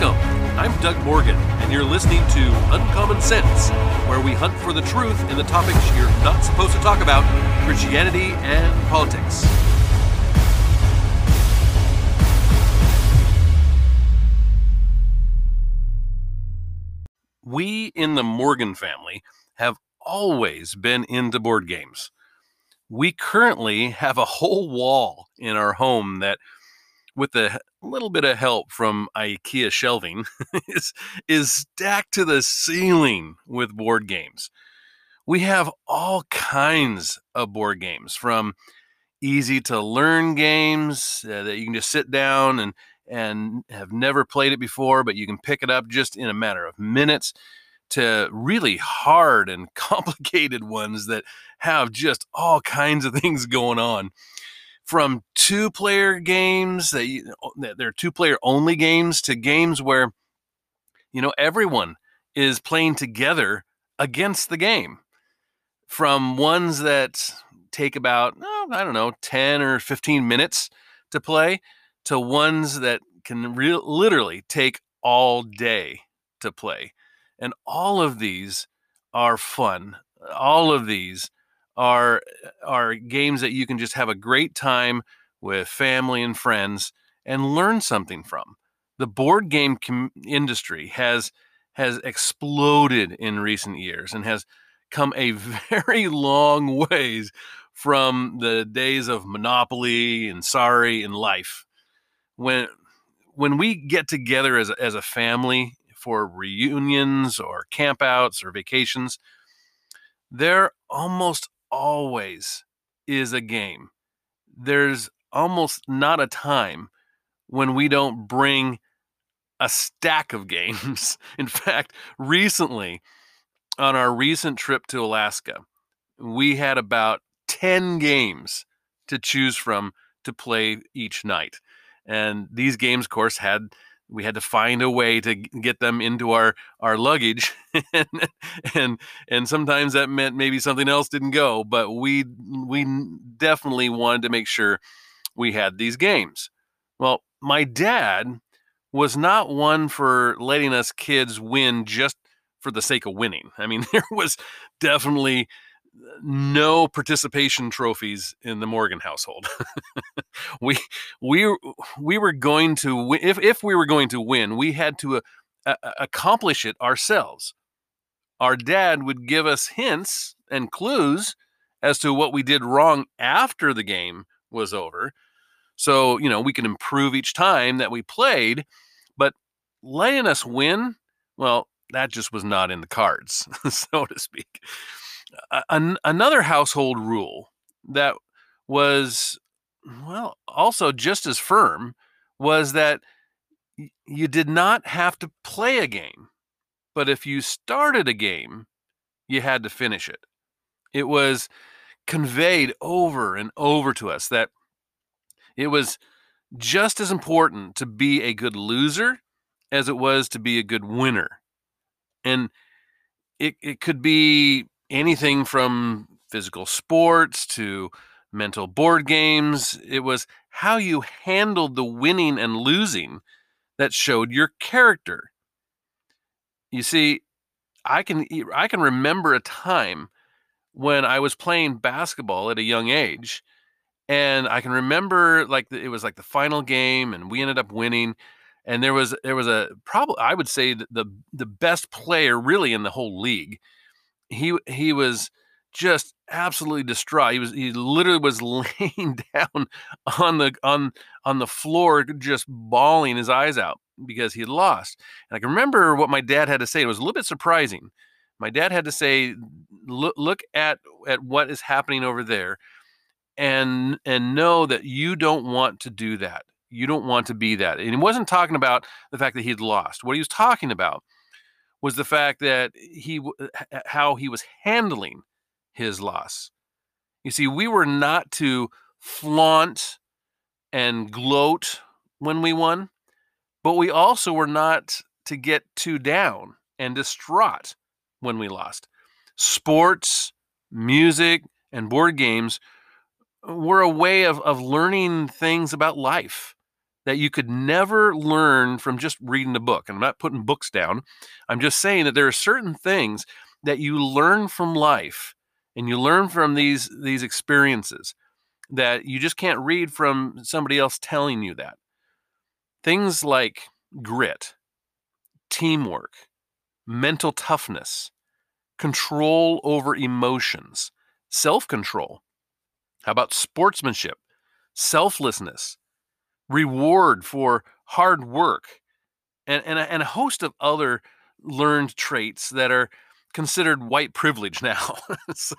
Welcome. I'm Doug Morgan, and you're listening to Uncommon Sense, where we hunt for the truth in the topics you're not supposed to talk about Christianity and politics. We in the Morgan family have always been into board games. We currently have a whole wall in our home that with a little bit of help from IKEA shelving, is, is stacked to the ceiling with board games. We have all kinds of board games from easy to learn games uh, that you can just sit down and and have never played it before, but you can pick it up just in a matter of minutes to really hard and complicated ones that have just all kinds of things going on from two player games that, that they're two player only games to games where you know everyone is playing together against the game. From ones that take about oh, i don't know 10 or 15 minutes to play to ones that can re- literally take all day to play. And all of these are fun. All of these are are games that you can just have a great time with family and friends and learn something from. The board game com- industry has has exploded in recent years and has come a very long ways from the days of Monopoly and Sorry and Life. When when we get together as a, as a family for reunions or campouts or vacations, there almost always is a game. There's almost not a time when we don't bring a stack of games. In fact, recently, on our recent trip to Alaska, we had about 10 games to choose from to play each night. And these games, of course, had we had to find a way to get them into our our luggage and, and and sometimes that meant maybe something else didn't go but we we definitely wanted to make sure we had these games. Well my dad was not one for letting us kids win just for the sake of winning. I mean there was definitely no participation trophies in the Morgan household. we we we were going to if if we were going to win, we had to uh, accomplish it ourselves. Our dad would give us hints and clues as to what we did wrong after the game was over. So, you know, we could improve each time that we played, but letting us win, well, that just was not in the cards, so to speak an, another household rule that was well also just as firm was that you did not have to play a game but if you started a game you had to finish it. It was conveyed over and over to us that it was just as important to be a good loser as it was to be a good winner. And it, it could be anything from physical sports to mental board games. It was how you handled the winning and losing that showed your character. You see, I can I can remember a time when I was playing basketball at a young age and I can remember like it was like the final game and we ended up winning and there was there was a probably I would say the the best player really in the whole league he he was just absolutely distraught. He was he literally was laying down on the on on the floor, just bawling his eyes out because he had lost. And I can remember what my dad had to say. It was a little bit surprising. My dad had to say, "Look look at at what is happening over there, and and know that you don't want to do that. You don't want to be that." And he wasn't talking about the fact that he had lost. What he was talking about was the fact that he uh, how he was handling his loss. You see, we were not to flaunt and gloat when we won, but we also were not to get too down and distraught when we lost. Sports, music, and board games were a way of, of learning things about life, that you could never learn from just reading a book. And I'm not putting books down. I'm just saying that there are certain things that you learn from life and you learn from these these experiences that you just can't read from somebody else telling you that. Things like grit, teamwork, mental toughness, control over emotions, self-control. How about sportsmanship, selflessness, reward for hard work, and, and, and a host of other learned traits that are considered white privilege now. so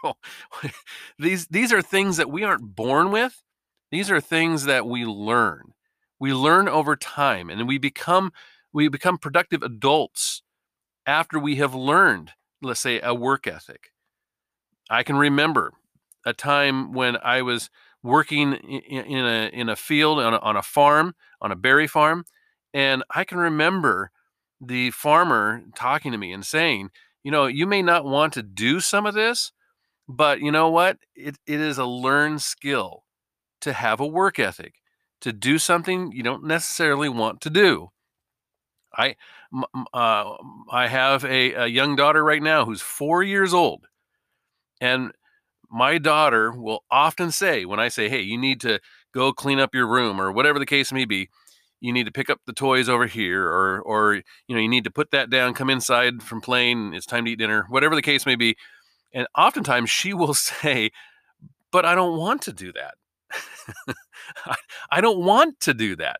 these these are things that we aren't born with. These are things that we learn. We learn over time and we become we become productive adults after we have learned, let's say, a work ethic. I can remember a time when I was working in a in a field on a, on a farm on a berry farm, and I can remember the farmer talking to me and saying, you know, you may not want to do some of this, but you know what? It it is a learned skill to have a work ethic, to do something you don't necessarily want to do. I uh, I have a, a young daughter right now who's four years old, and my daughter will often say, when I say, hey, you need to go clean up your room or whatever the case may be, you need to pick up the toys over here or or you know you need to put that down come inside from playing it's time to eat dinner whatever the case may be and oftentimes she will say but i don't want to do that. I don't want to do that.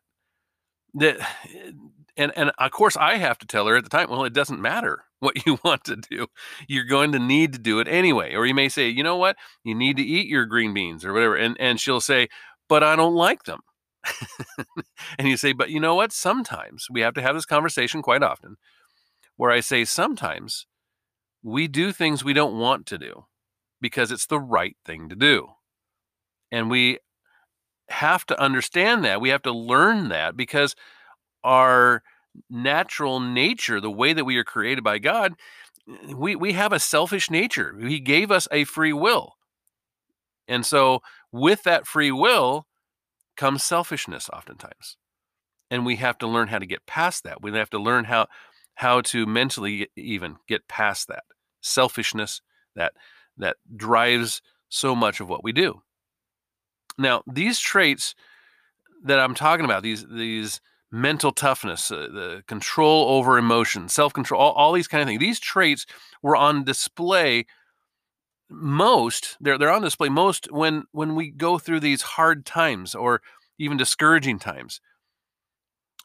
That and and of course i have to tell her at the time well it doesn't matter what you want to do. You're going to need to do it anyway or you may say you know what? You need to eat your green beans or whatever and and she'll say but i don't like them. And you say but you know what? Sometimes we have to have this conversation quite often where i say sometimes we do things we don't want to do because it's the right thing to do. And we have to understand that. We have to learn that because our natural nature, the way that we are created by God, eh, we, we have a selfish nature. He gave us a free will. And so, with that free will comes selfishness oftentimes. And we have to learn how to get past that. We have to learn how how to mentally even get past that selfishness that that drives so much of what we do. Now, these traits that I'm talking about, these these mental toughness, uh, the control over emotion, self control, all, all, these kind of things. These traits were on display most. They're they're on display most when when we go through these hard times or even discouraging times.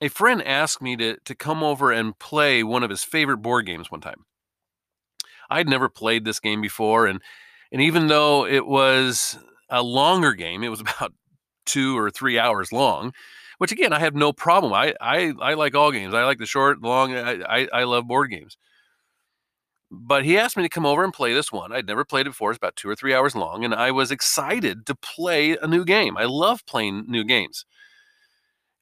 A friend asked me to to come over and play one of his favorite board games one time. I'd never played this game before, and and even though it was a longer game, it was about two or three hours long which again I have no problem. I I, I like all games. I like the short, long. I, I, I love board games. But he asked me to come over and play this one. I'd never played it before. It's about two or three hours long, and I was excited to play a new game. I love playing new games.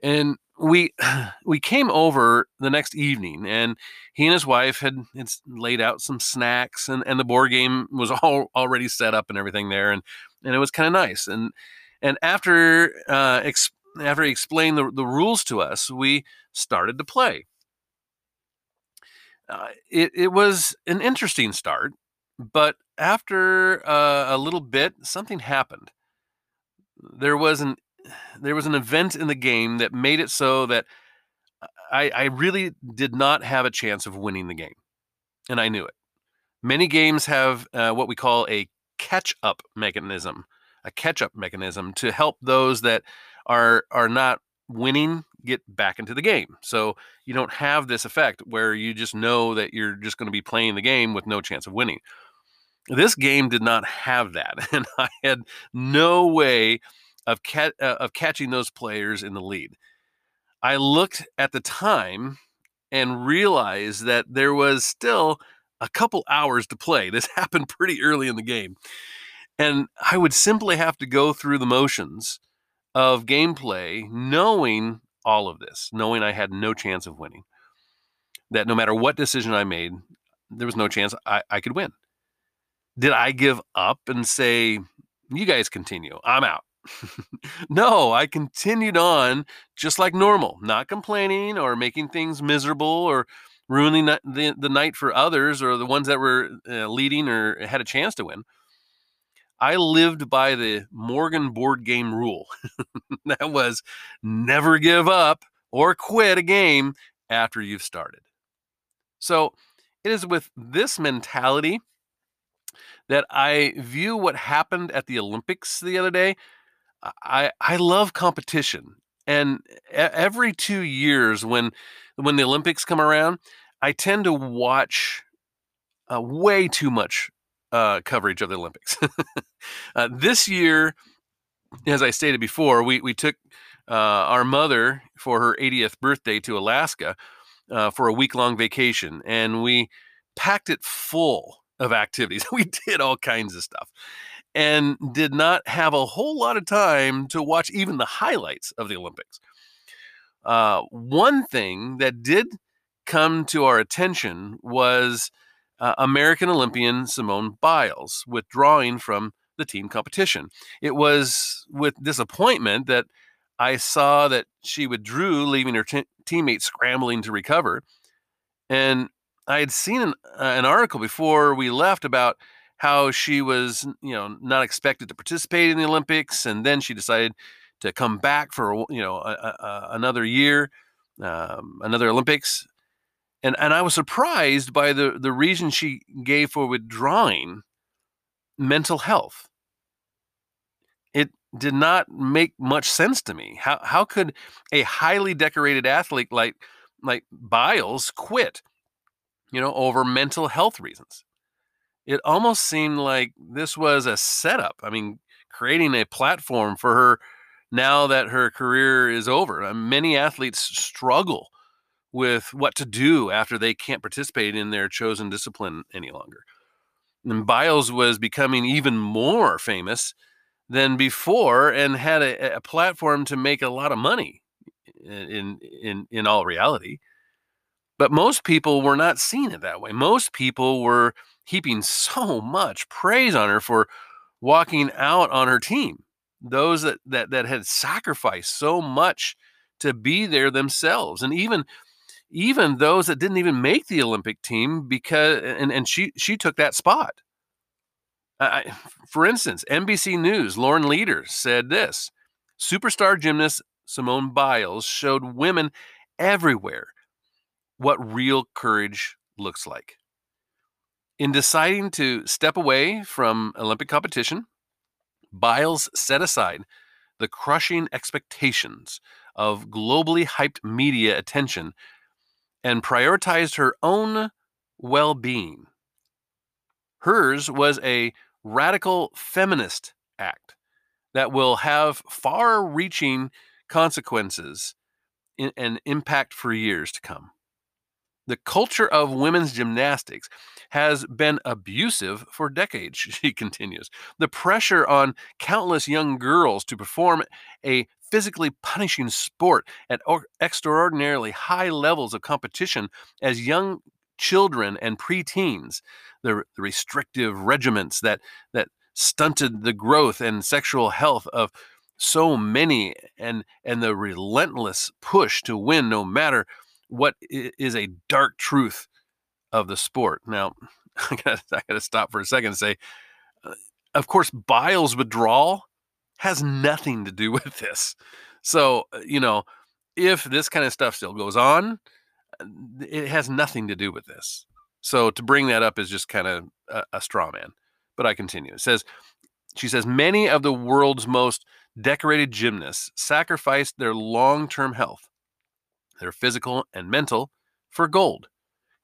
And we we came over the next evening, and he and his wife had, had laid out some snacks, and, and the board game was all already set up and everything there, and and it was kind of nice. And and after uh, ex- after he explained the, the rules to us, we started to play. Uh, it, it was an interesting start, but after uh, a little bit, something happened. There was an there was an event in the game that made it so that I, I really did not have a chance of winning the game, and I knew it. Many games have uh, what we call a catch up mechanism, a catch up mechanism to help those that are are not winning get back into the game. So you don't have this effect where you just know that you're just going to be playing the game with no chance of winning. This game did not have that, and I had no way of ca- uh, of catching those players in the lead. I looked at the time and realized that there was still a couple hours to play. This happened pretty early in the game. And I would simply have to go through the motions of gameplay, knowing all of this, knowing I had no chance of winning, that no matter what decision I made, there was no chance I, I could win. Did I give up and say, you guys continue, I'm out? no, I continued on just like normal, not complaining or making things miserable or ruining the, the night for others or the ones that were uh, leading or had a chance to win. I lived by the Morgan board game rule. that was never give up or quit a game after you've started. So it is with this mentality that I view what happened at the Olympics the other day. I I love competition, and every two years when when the Olympics come around, I tend to watch uh, way too much uh, coverage of the Olympics. uh, this year, as I stated before, we we took uh, our mother for her 80th birthday to Alaska uh, for a week long vacation, and we packed it full of activities. we did all kinds of stuff and did not have a whole lot of time to watch even the highlights of the Olympics. Uh, one thing that did come to our attention was uh, American Olympian Simone Biles withdrawing from the team competition. It was with disappointment that I saw that she withdrew, leaving her t- teammates scrambling to recover. And I had seen an, uh, an article before we left about how she was, you know, not expected to participate in the Olympics, and then she decided to come back for, you know, a, a, another year, um, another Olympics, and and I was surprised by the the reason she gave for withdrawing, mental health. It did not make much sense to me. How how could a highly decorated athlete like like Biles quit? you know, over mental health reasons. It almost seemed like this was a setup. I mean, creating a platform for her now that her career is over. Uh, many athletes struggle with what to do after they can't participate in their chosen discipline any longer. And Biles was becoming even more famous than before and had a, a platform to make a lot of money in in in all reality. But most people were not seeing it that way. Most people were heaping so much praise on her for walking out on her team. Those that that that had sacrificed so much to be there themselves, and even even those that didn't even make the Olympic team because and and she she took that spot. I, for instance, NBC News Lauren Leader said this: superstar gymnast Simone Biles showed women everywhere what real courage looks like. In deciding to step away from Olympic competition, Biles set aside the crushing expectations of globally hyped media attention and prioritized her own well being. Hers was a radical feminist act that will have far reaching consequences and impact for years to come. The culture of women's gymnastics has been abusive for decades, she continues. The pressure on countless young girls to perform a physically punishing sport at extraordinarily high levels of competition as young children and preteens, the, restrictive regiments that, that stunted the growth and sexual health of so many and and the relentless push to win no matter what is a dark truth of the sport. Now, I got to stop for a second and say, uh, of course, Biles withdrawal has nothing to do with this. So, uh, you know, if this kind of stuff still goes on, uh, it has nothing to do with this. So to bring that up is just kind of a, a straw man. But I continue. It says, she says, many of the world's most decorated gymnasts sacrificed their long term health their physical and mental, for gold.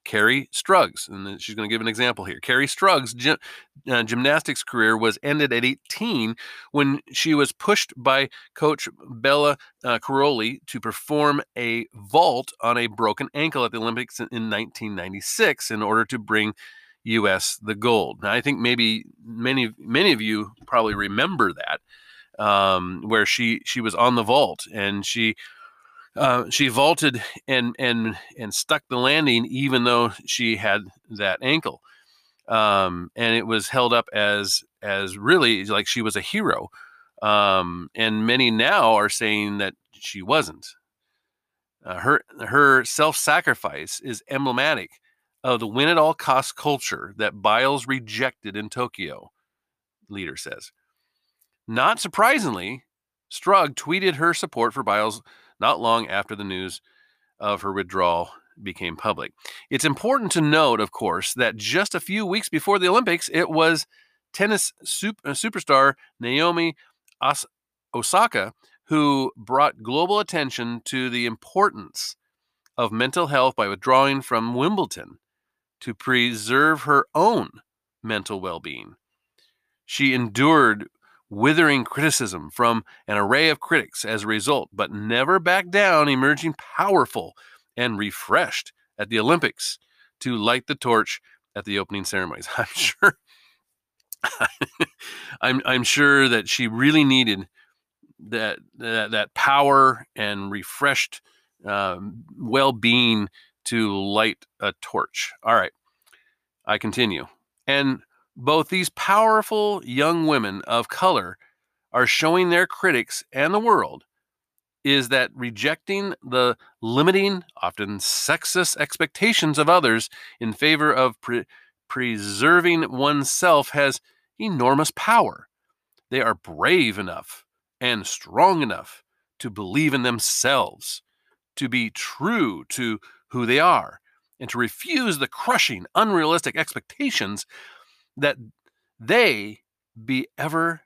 Kerri Strug's, and she's going to give an example here. Kerri Strug's gy- uh, gymnastics career was ended at 18 when she was pushed by coach Bela uh, Karolyi to perform a vault on a broken ankle at the Olympics in, in 1996 in order to bring U.S. the gold. Now, I think maybe many many of you probably remember that, um, where she she was on the vault and she uh, she vaulted and and and stuck the landing even though she had that ankle um, and it was held up as as really like she was a hero Um, and many now are saying that she wasn't. Uh, her her self sacrifice is emblematic of the win at all costs culture that Biles rejected in Tokyo, leader says. Not surprisingly, Strug tweeted her support for Biles not long after the news of her withdrawal became public. It's important to note, of course, that just a few weeks before the Olympics, it was tennis uh, superstar Naomi Os- Osaka who brought global attention to the importance of mental health by withdrawing from Wimbledon to preserve her own mental well being. She endured withering criticism from an array of critics as a result, but never backed down, emerging powerful and refreshed at the Olympics to light the torch at the opening ceremonies. I'm sure I'm I'm sure that she really needed that that, that power and refreshed um, well-being to light a torch. All right. I continue. And both these powerful young women of color are showing their critics and the world is that rejecting the limiting, often sexist expectations of others in favor of pre- preserving oneself has enormous power. They are brave enough and strong enough to believe in themselves, to be true to who they are, and to refuse the crushing, unrealistic expectations that they be ever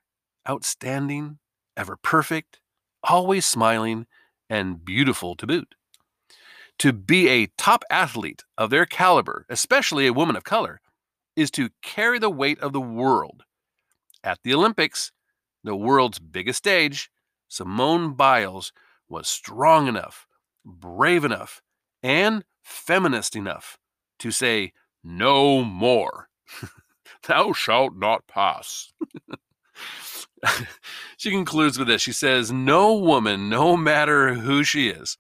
outstanding, ever perfect, always smiling, and beautiful to boot. To be a top athlete of their caliber, especially a woman of color, is to carry the weight of the world. At the Olympics, the world's biggest stage, Simone Biles was strong enough, brave enough, and feminist enough to say, No more. Thou shalt not pass. she concludes with this. She says, No woman, no matter who she is,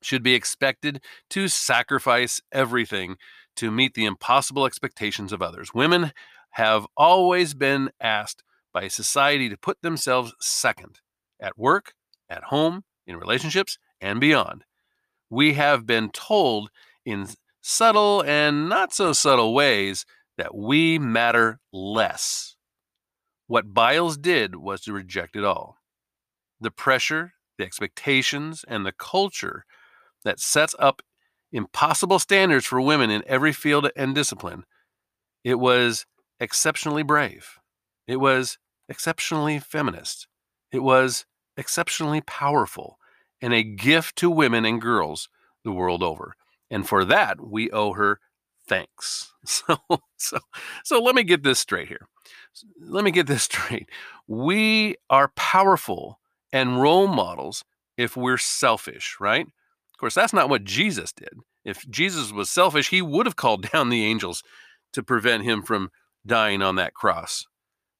should be expected to sacrifice everything to meet the impossible expectations of others. Women have always been asked by society to put themselves second at work, at home, in relationships, and beyond. We have been told in subtle and not so subtle ways that we matter less. What Biles did was to reject it all. The pressure, the expectations, and the culture that sets up impossible standards for women in every field and discipline. It was exceptionally brave. It was exceptionally feminist. It was exceptionally powerful and a gift to women and girls the world over. And for that, we owe her thanks. So, so, so let me get this straight here. Let me get this straight. We are powerful and role models if we're selfish, right? Of course, that's not what Jesus did. If Jesus was selfish, he would have called down the angels to prevent him from dying on that cross.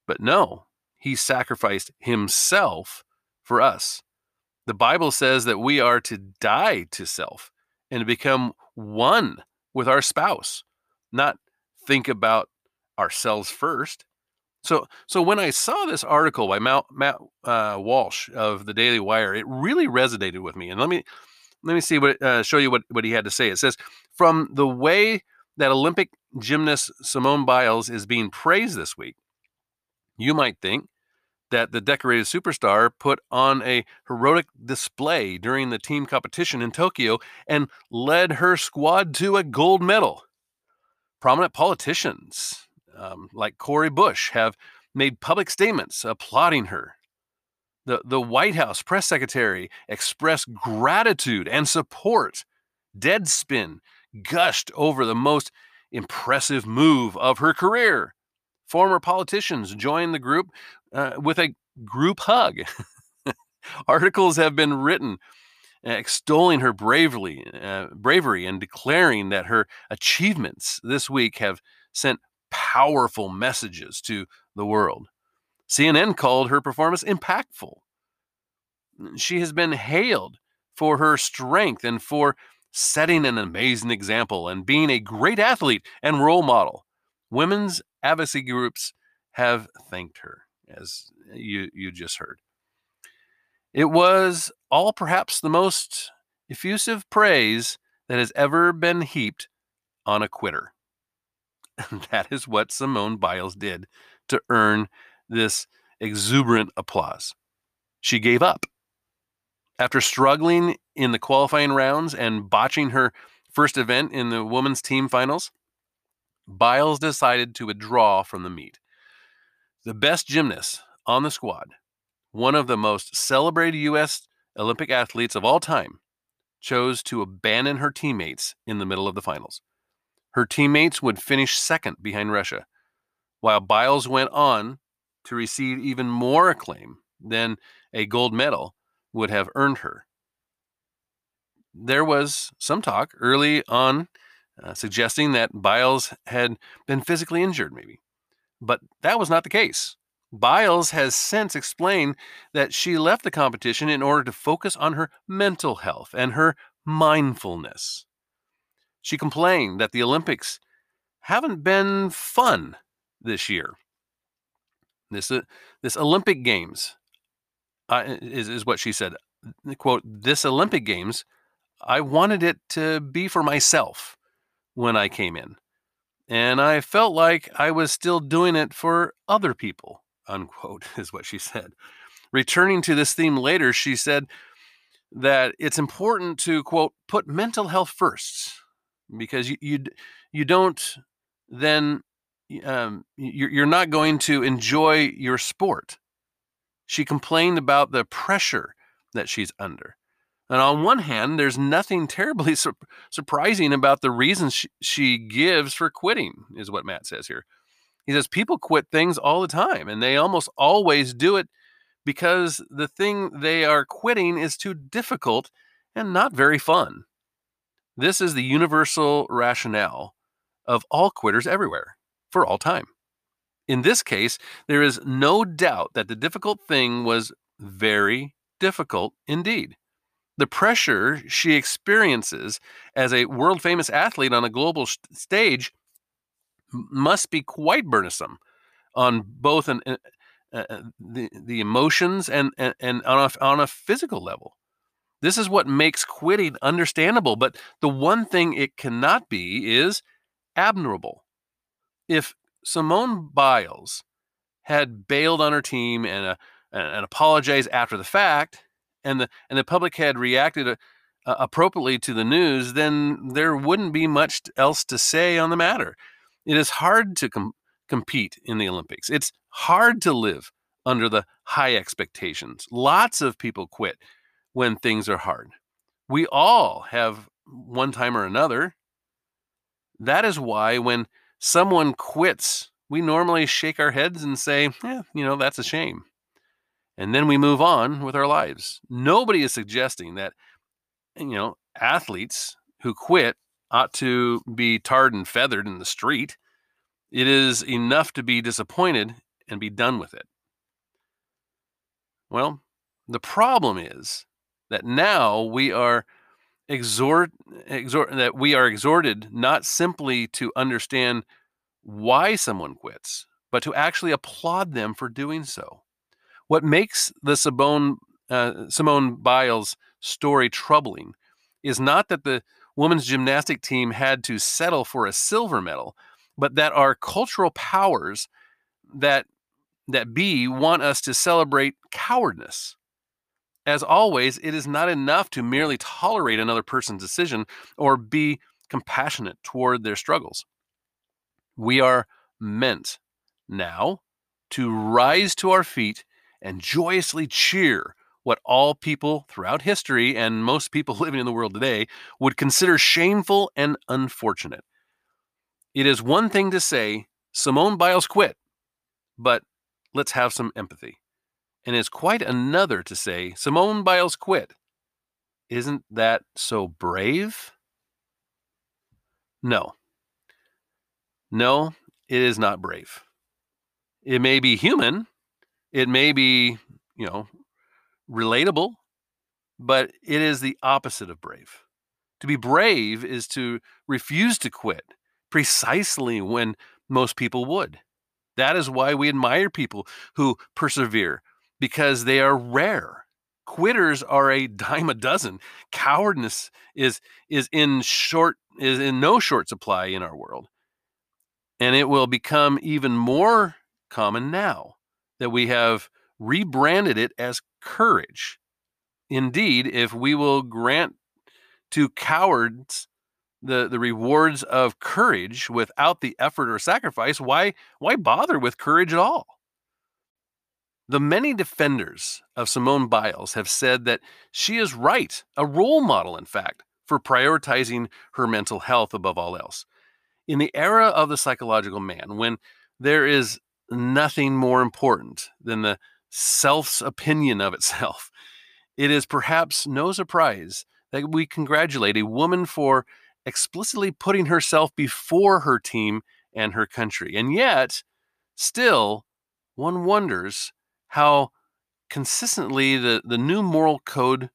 But no, he sacrificed himself for us. The Bible says that we are to die to self and become one with our spouse, not think about ourselves first. So, so when I saw this article by Matt, Matt uh, Walsh of the Daily Wire, it really resonated with me. And let me let me see what uh, show you what, what he had to say. It says from the way that Olympic gymnast Simone Biles is being praised this week, you might think that the decorated superstar put on a heroic display during the team competition in Tokyo and led her squad to a gold medal. Prominent politicians um, like Cori Bush have made public statements applauding her the, the White House press secretary expressed gratitude and support. Deadspin gushed over the most impressive move of her career. Former politicians join the group uh, with a group hug. Articles have been written uh, extolling her bravely, uh, bravery and declaring that her achievements this week have sent powerful messages to the world. CNN called her performance impactful. She has been hailed for her strength and for setting an amazing example and being a great athlete and role model. Women's advocacy groups have thanked her. as you, you just heard. It was all perhaps the most effusive praise that has ever been heaped on a quitter. And that is what Simone Biles did to earn this exuberant applause. She gave up. After struggling in the qualifying rounds and botching her first event in the women's team finals, Biles decided to withdraw from the meet. The best gymnast on the squad, one of the most celebrated U.S. Olympic athletes of all time, chose to abandon her teammates in the middle of the finals. Her teammates would finish second behind Russia, while Biles went on to receive even more acclaim than a gold medal would have earned her. There was some talk early on uh, suggesting that Biles had been physically injured, maybe. But that was not the case. Biles has since explained that she left the competition in order to focus on her mental health and her mindfulness. She complained that the Olympics haven't been fun this year. This, uh, this Olympic Games uh, is, is what she said. Quote, this Olympic Games, I wanted it to be for myself when I came in. And I felt like I was still doing it for other people, unquote, is what she said. Returning to this theme later, she said that it's important to, quote, put mental health first because you, you, you don't then, um, you're, you're not going to enjoy your sport. She complained about the pressure that she's under. And on one hand, there's nothing terribly su- surprising about the reasons she, she gives for quitting, is what Matt says here. He says people quit things all the time, and they almost always do it because the thing they are quitting is too difficult and not very fun. This is the universal rationale of all quitters everywhere for all time. In this case, there is no doubt that the difficult thing was very difficult indeed. The pressure she experiences as a world famous athlete on a global stage must be quite burdensome on both an, uh, the, the emotions and, and, and on, a, on a physical level. This is what makes quitting understandable, but the one thing it cannot be is admirable. If Simone Biles had bailed on her team and, uh, and apologized after the fact, and the and the public had reacted uh, appropriately to the news, then there wouldn't be much else to say on the matter. It is hard to com- compete in the Olympics. It's hard to live under the high expectations. Lots of people quit when things are hard. We all have one time or another. That is why when someone quits, we normally shake our heads and say, "Yeah, you know, that's a shame." And then we move on with our lives. Nobody is suggesting that, you know, athletes who quit ought to be tarred and feathered in the street. It is enough to be disappointed and be done with it. Well, the problem is that now we are exhort, exhort that we are exhorted not simply to understand why someone quits, but to actually applaud them for doing so. What makes the Simone, uh, Simone Biles story troubling is not that the women's gymnastic team had to settle for a silver medal, but that our cultural powers that that be want us to celebrate cowardness. As always, it is not enough to merely tolerate another person's decision or be compassionate toward their struggles. We are meant now to rise to our feet and joyously cheer what all people throughout history and most people living in the world today would consider shameful and unfortunate. It is one thing to say, Simone Biles quit, but let's have some empathy. And it's quite another to say, Simone Biles quit. Isn't that so brave? No. No, it is not brave. It may be human, it may be, you know, relatable, but it is the opposite of brave. To be brave is to refuse to quit precisely when most people would. That is why we admire people who persevere because they are rare. Quitters are a dime a dozen. Cowardness is is in short is in no short supply in our world. And it will become even more common now that we have rebranded it as courage. Indeed, if we will grant to cowards the, the rewards of courage without the effort or sacrifice, why, why bother with courage at all? The many defenders of Simone Biles have said that she is right, a role model, in fact, for prioritizing her mental health above all else. In the era of the psychological man, when there is nothing more important than the self's opinion of itself, it is perhaps no surprise that we congratulate a woman for explicitly putting herself before her team and her country. And yet, still, one wonders how consistently the, the new moral code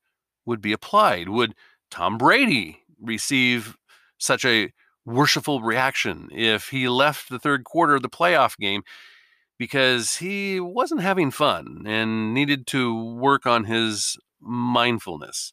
would be applied. Would Tom Brady receive such a worshipful reaction if he left the third quarter of the playoff game because he wasn't having fun and needed to work on his mindfulness?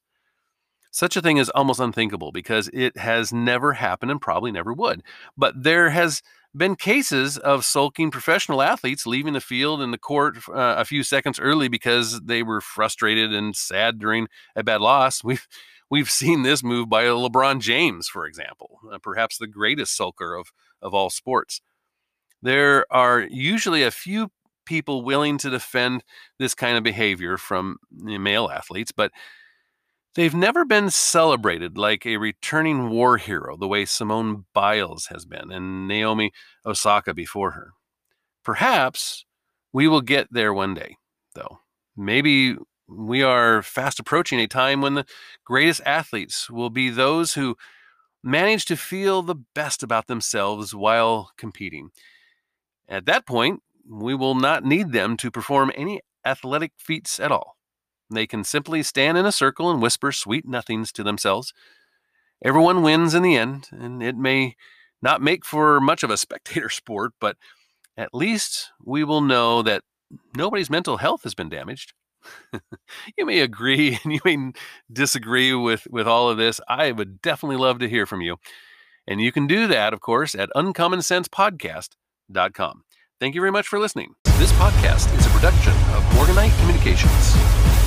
Such a thing is almost unthinkable because it has never happened and probably never would. But there has been cases of sulking professional athletes leaving the field and the court uh, a few seconds early because they were frustrated and sad during a bad loss. We've we've seen this move by LeBron James, for example, uh, perhaps the greatest sulker of of all sports. There are usually a few people willing to defend this kind of behavior from male athletes, but They've never been celebrated like a returning war hero the way Simone Biles has been and Naomi Osaka before her. Perhaps we will get there one day, though. Maybe we are fast approaching a time when the greatest athletes will be those who manage to feel the best about themselves while competing. At that point, we will not need them to perform any athletic feats at all. They can simply stand in a circle and whisper sweet nothings to themselves. Everyone wins in the end, and it may not make for much of a spectator sport, but at least we will know that nobody's mental health has been damaged. you may agree and you may disagree with, with all of this. I would definitely love to hear from you. And you can do that, of course, at uncommonsensepodcast.com. Thank you very much for listening. This podcast is a production of Morganite Communications.